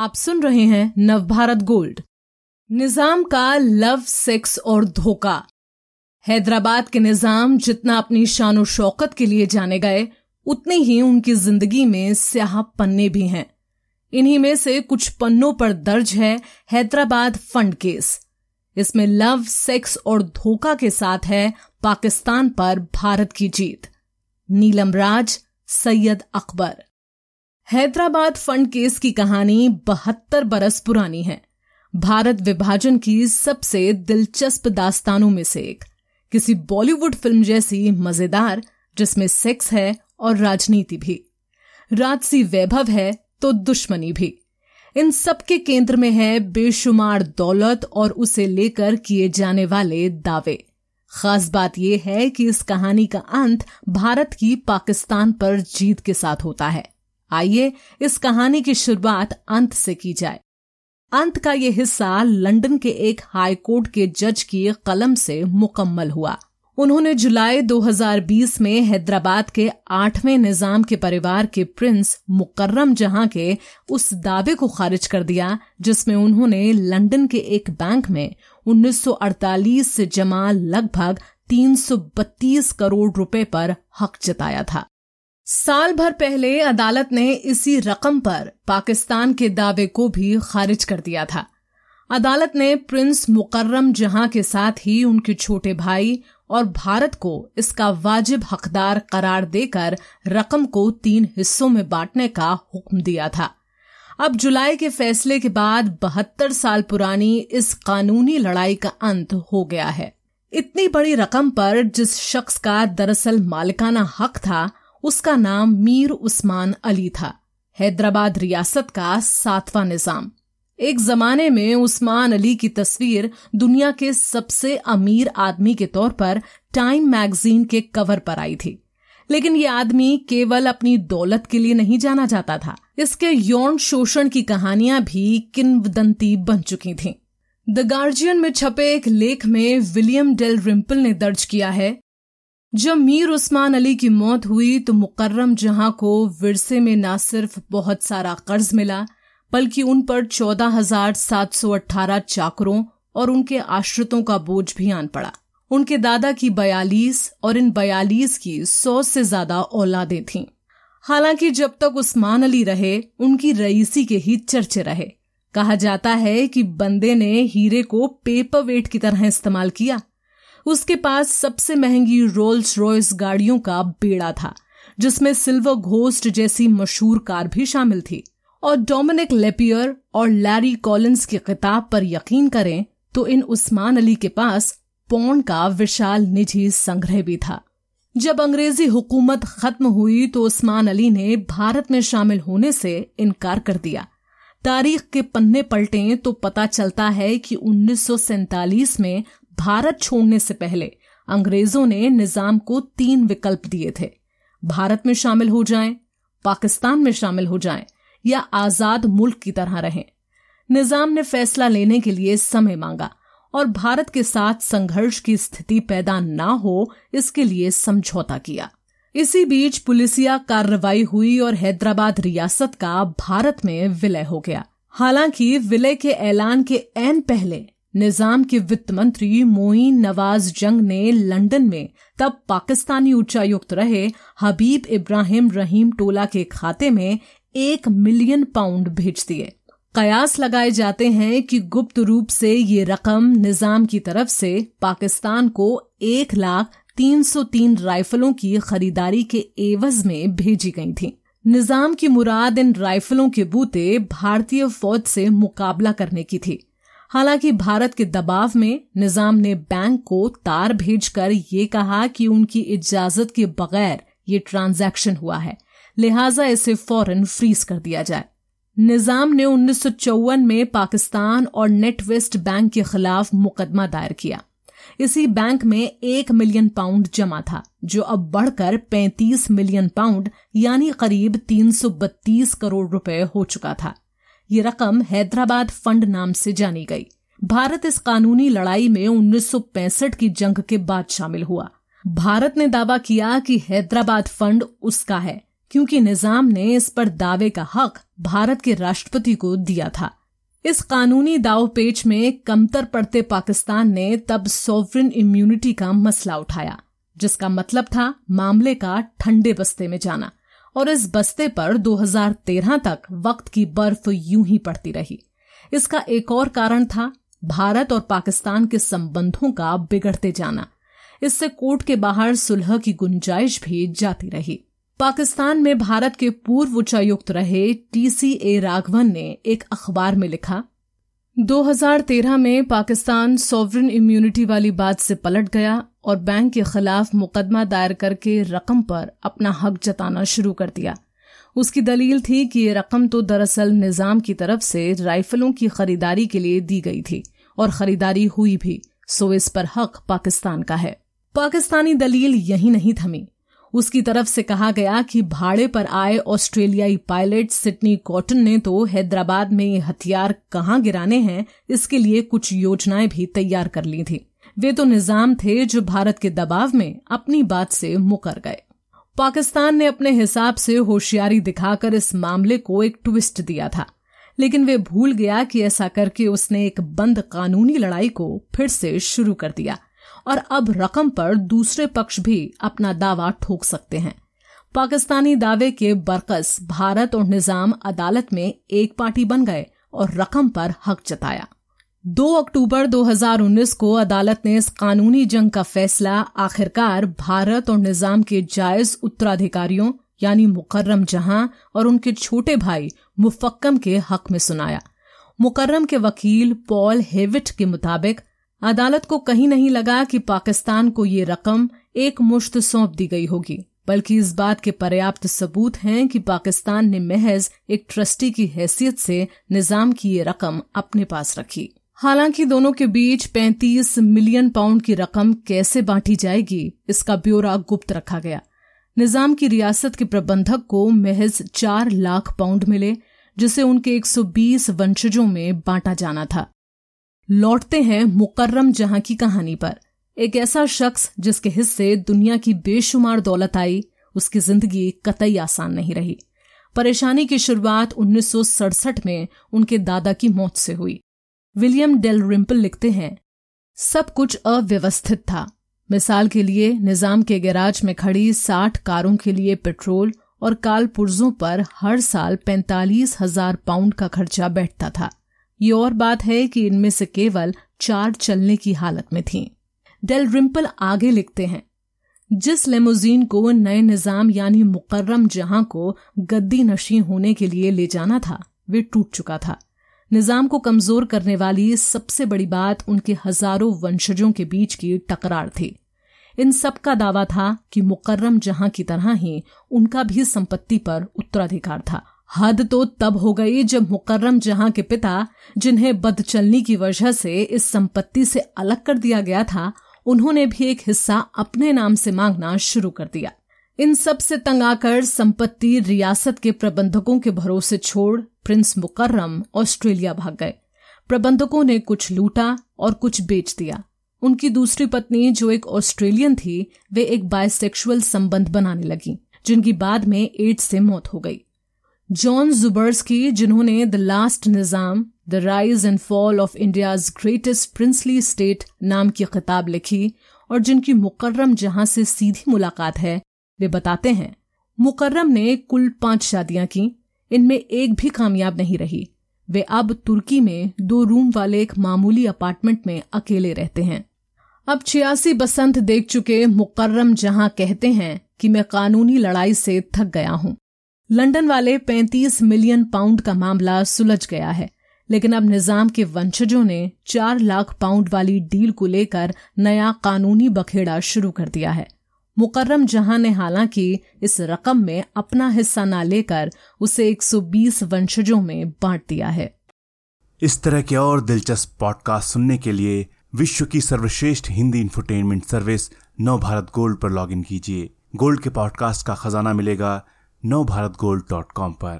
आप सुन रहे हैं नवभारत गोल्ड। निज़ाम का लव, सेक्स और धोखा। हैदराबाद के निज़ाम जितना अपनी शानो शौकत के लिए जाने गए, उतने ही उनकी ज़िंदगी में स्याह पन्ने भी हैं। इन्हीं में से कुछ पन्नों पर दर्ज है हैदराबाद फंड केस। इसमें लव, सेक्स और धोखा के साथ है पाकिस्तान पर भारत की जीत। नीलम राज, सैयद अकबर। हैदराबाद फंड केस की कहानी बहत्तर बरस पुरानी है। भारत विभाजन की सबसे दिलचस्प दास्तानों में से एक। किसी बॉलीवुड फ़िल्म जैसी मज़ेदार, जिसमें सेक्स है और राजनीति भी। राजसी वैभव है तो दुश्मनी भी। इन सबके केंद्र में है बेशुमार दौलत और उसे लेकर किए जाने वाले दावे। खास बात यह है कि इस कहानी का अंत भारत की पाकिस्तान पर जीत के साथ होता है। आइए इस कहानी की शुरुआत अंत से की जाए। अंत का यह हिस्सा लंदन के एक हाई कोर्ट के जज की कलम से मुकम्मल हुआ। उन्होंने जुलाई 2020 में हैदराबाद के आठवें निज़ाम के परिवार के प्रिंस मुकर्रम जहाँ के उस दावे को खारिज कर दिया, जिसमें उन्होंने लंदन के एक बैंक में 1948 से जमा लगभग 332 करोड़ रुपए पर हक जताया था। साल भर पहले अदालत ने इसी रकम पर पाकिस्तान के दावे को भी खारिज कर दिया था। अदालत ने प्रिंस मुकर्रम जहाँ के साथ ही उनके छोटे भाई और भारत को इसका वाजिब हकदार करार देकर रकम को तीन हिस्सों में बांटने का हुक्म दिया था। अब जुलाई के फैसले के बाद बहत्तर साल पुरानी इस कानूनी लड़ाई का अंत हो गया है। इतनी बड़ी रकम पर जिस शख्स का दरअसल मालिकाना हक था उसका नाम मीर उस्मान अली था। हैदराबाद रियासत का सातवां निज़ाम। एक जमाने में उस्मान अली की तस्वीर दुनिया के सबसे अमीर आदमी के तौर पर टाइम मैगजीन के कवर पर आई थी। लेकिन ये आदमी केवल अपनी दौलत के लिए नहीं जाना जाता था। इसके यौन शोषण की कहानियाँ भी किन्वदंती बन चुकी थीं। द गार्जियन में छपे एक लेख में विलियम डेल रिम्पल ने दर्ज किया है जब मीर उस्मान अली की मौत हुई तो मुकर्रम जहाँ को विरसे में न सिर्फ़ बहुत सारा कर्ज मिला, बल्कि उन पर चौदह हज़ार सात सौ अट्ठारह चाकरों और उनके आश्रितों का बोझ भी आन पड़ा। उनके दादा की बयालीस और इन बयालीस की सौ से ज़्यादा औलादें थीं। हालाँकि जब तक उस्मान अली रहे, उनकी रईसी के ही चर्चे रहे। कहा जाता है कि बंदे ने हीरे को पेपर वेट की तरह इस्तेमाल किया। उसके पास सबसे महँगी रोल्स रॉयस गाड़ियों का बेड़ा था, जिसमें सिल्वर घोस्ट जैसी मशहूर कार भी शामिल थी। और डोमिनिक लेपियर और लैरी कॉलिंस की किताब पर यकीन करें तो इन उस्मान अली के पास पौन का विशाल निजी संग्रह भी था। जब अंग्रेज़ी हुकूमत खत्म हुई तो उस्मान अली ने भारत में शामिल होने से इनकार कर दिया। तारीख के पन्ने पलटे तो पता चलता है कि उन्नीस में भारत छोड़ने से पहले अंग्रेज़ों ने निज़ाम को तीन विकल्प दिए थे। भारत में शामिल हो जाएँ, पाकिस्तान में शामिल हो जाएँ या आज़ाद मुल्क की तरह रहें। निज़ाम ने फैसला लेने के लिए समय मांगा और भारत के साथ संघर्ष की स्थिति पैदा ना हो इसके लिए समझौता किया। इसी बीच पुलिसिया कार्रवाई हुई और हैदराबाद रियासत का भारत में विलय हो गया। हालाँकि विलय के ऐलान के एन पहले निज़ाम के वित्त मंत्री मोइन नवाज़ जंग ने लंदन में तब पाकिस्तानी उच्चायुक्त रहे हबीब इब्राहिम रहीम टोला के खाते में एक मिलियन पाउंड भेज दिए। कयास लगाए जाते हैं कि गुप्त रूप से ये रकम निज़ाम की तरफ़ से पाकिस्तान को एक लाख तीन सौ तीन राइफलों की खरीदारी के एवज में भेजी गई थी। निज़ाम की मुराद इन राइफलों के बूते भारतीय फौज से मुकाबला करने की थी। हालाँकि भारत के दबाव में निज़ाम ने बैंक को तार भेजकर ये कहा कि उनकी इजाज़त के बगैर ये ट्रांजैक्शन हुआ है। लिहाजा इसे फ़ौरन फ्रीज कर दिया जाए। निज़ाम ने उन्नीस सौ चौवन में पाकिस्तान और नेट वेस्ट बैंक के खिलाफ मुकदमा दायर किया। इसी बैंक में एक मिलियन पाउंड जमा था, जो अब बढ़कर 35 मिलियन पाउंड, यानी करीब 332 करोड़ रुपए हो चुका था। ये रकम हैदराबाद फंड नाम से जानी गई। भारत इस कानूनी लड़ाई में 1965 की जंग के बाद शामिल हुआ। भारत ने दावा किया कि हैदराबाद फंड उसका है, क्योंकि निज़ाम ने इस पर दावे का हक भारत के राष्ट्रपति को दिया था। इस कानूनी दाव पेच में कमतर पड़ते पाकिस्तान ने तब सॉवरिन इम्यूनिटी का मसला उठाया, जिसका मतलब था मामले का ठंडे बस्ते में जाना। और इस बस्ते पर 2013 तक वक्त की बर्फ़ यूँ ही पड़ती रही। इसका एक और कारण था भारत और पाकिस्तान के संबंधों का बिगड़ते जाना। इससे कोर्ट के बाहर सुलह की गुंजाइश भी जाती रही। पाकिस्तान में भारत के पूर्व उच्चायुक्त रहे टीसीए राघवन ने एक अखबार में लिखा 2013 में पाकिस्तान सॉवरन इम्यूनिटी वाली बात से पलट गया और बैंक के खिलाफ मुकदमा दायर करके रकम पर अपना हक जताना शुरू कर दिया। उसकी दलील थी कि ये रकम तो दरअसल निज़ाम की तरफ़ से राइफलों की खरीदारी के लिए दी गई थी और खरीदारी हुई भी, सो इस पर हक पाकिस्तान का है। पाकिस्तानी दलील यही नहीं थमी। उसकी तरफ़ से कहा गया कि भाड़े पर आए ऑस्ट्रेलियाई पायलट सिडनी कॉटन ने तो हैदराबाद में ये हथियार कहाँ गिराने हैं, इसके लिए कुछ योजनाएँ भी तैयार कर ली थी। वे तो निज़ाम थे जो भारत के दबाव में अपनी बात से मुकर गए। पाकिस्तान ने अपने हिसाब से होशियारी दिखाकर इस मामले को एक ट्विस्ट दिया था। लेकिन वे भूल गया कि ऐसा करके उसने एक बंद कानूनी लड़ाई को फिर से शुरू कर दिया। और अब रकम पर दूसरे पक्ष भी अपना दावा ठोक सकते हैं। पाकिस्तानी दावे के बरकस भारत और निज़ाम अदालत में एक पार्टी बन गए और रकम पर हक जताया। 2 अक्टूबर 2019 को अदालत ने इस कानूनी जंग का फैसला आखिरकार भारत और निज़ाम के जायज़ उत्तराधिकारियों, यानी मुकर्रम जहाँ और उनके छोटे भाई मुफक्कम के हक में सुनाया। मुकर्रम के वकील पॉल हेविट के मुताबिक अदालत को कहीं नहीं लगा कि पाकिस्तान को ये रकम एक मुश्त सौंप दी गई होगी, बल्कि इस बात के पर्याप्त सबूत हैं कि पाकिस्तान ने महज एक ट्रस्टी की हैसियत से निज़ाम की ये रकम अपने पास रखी। हालाँकि दोनों के बीच 35 मिलियन पाउंड की रकम कैसे बांटी जाएगी, इसका ब्यौरा गुप्त रखा गया। निज़ाम की रियासत के प्रबंधक को महज चार लाख पाउंड मिले, जिसे उनके 120 वंशजों में बांटा जाना था। लौटते हैं मुकर्रम जहाँ की कहानी पर। एक ऐसा शख्स जिसके हिस्से दुनिया की बेशुमार दौलत आई, उसकी ज़िंदगी कतई आसान नहीं रही। परेशानी की शुरुआत उन्नीस सौ सड़सठ में उनके दादा की मौत से हुई। विलियम डेल रिम्पल लिखते हैं, सब कुछ अव्यवस्थित था। मिसाल के लिए निज़ाम के गैराज में खड़ी साठ कारों के लिए पेट्रोल और काल पुर्जों पर हर साल पैंतालीस हज़ार पाउंड का खर्चा बैठता था। ये और बात है कि इनमें से केवल चार चलने की हालत में थीं। डेल रिम्पल आगे लिखते हैं, जिस लेमोजीन को नए निज़ाम यानी मुकर्रम जहाँ को गद्दी नशी होने के लिए ले जाना था, वे टूट चुका था। निज़ाम को कमज़ोर करने वाली सबसे बड़ी बात उनके हज़ारों वंशजों के बीच की टकरार थी। इन सब का दावा था कि मुकर्रम जहाँ की तरह ही उनका भी संपत्ति पर उत्तराधिकार था। हद तो तब हो गई जब मुकर्रम जहाँ के पिता, जिन्हें बदचलनी की वजह से इस संपत्ति से अलग कर दिया गया था, उन्होंने भी एक हिस्सा अपने नाम से मांगना शुरू कर दिया। इन सबसे तंग आकर संपत्ति रियासत के प्रबंधकों के भरोसे छोड़ प्रिंस मुकर्रम ऑस्ट्रेलिया भाग गए। प्रबंधकों ने कुछ लूटा और कुछ बेच दिया। उनकी दूसरी पत्नी, जो एक ऑस्ट्रेलियन थी, वे एक बायसेक्सुअल संबंध बनाने लगी, जिनकी बाद में एड्स से मौत हो गई। जॉन जुबर्सकी जिन्होंने the last Nizam the rise and fall of India's greatest princely state नाम की किताब लिखी और जिनकी मुकर्रम जहाँ से सीधी मुलाकात है वे बताते हैं, मुकर्रम ने कुल पाँच शादियाँ की, इनमें एक भी कामयाब नहीं रही। वे अब तुर्की में दो रूम वाले एक मामूली अपार्टमेंट में अकेले रहते हैं। अब छियासी बसंत देख चुके मुकर्रम जहाँ कहते हैं कि मैं कानूनी लड़ाई से थक गया हूँ। लंदन वाले 35 मिलियन पाउंड का मामला सुलझ गया है, लेकिन अब निज़ाम के वंशजों ने चार लाख पाउंड वाली डील को लेकर नया कानूनी बखेड़ा शुरू कर दिया है। मुकर्रम जहाँ ने हालाँकि इस रकम में अपना हिस्सा ना लेकर उसे 120 वंशजों में बांट दिया है। इस तरह के और दिलचस्प पॉडकास्ट सुनने के लिए विश्व की सर्वश्रेष्ठ Hindi entertainment service Nav Bharat gold पर लॉगिन कीजिए। गोल्ड के पॉडकास्ट का खजाना मिलेगा नव भारत गोल्ड डॉट कॉम पर।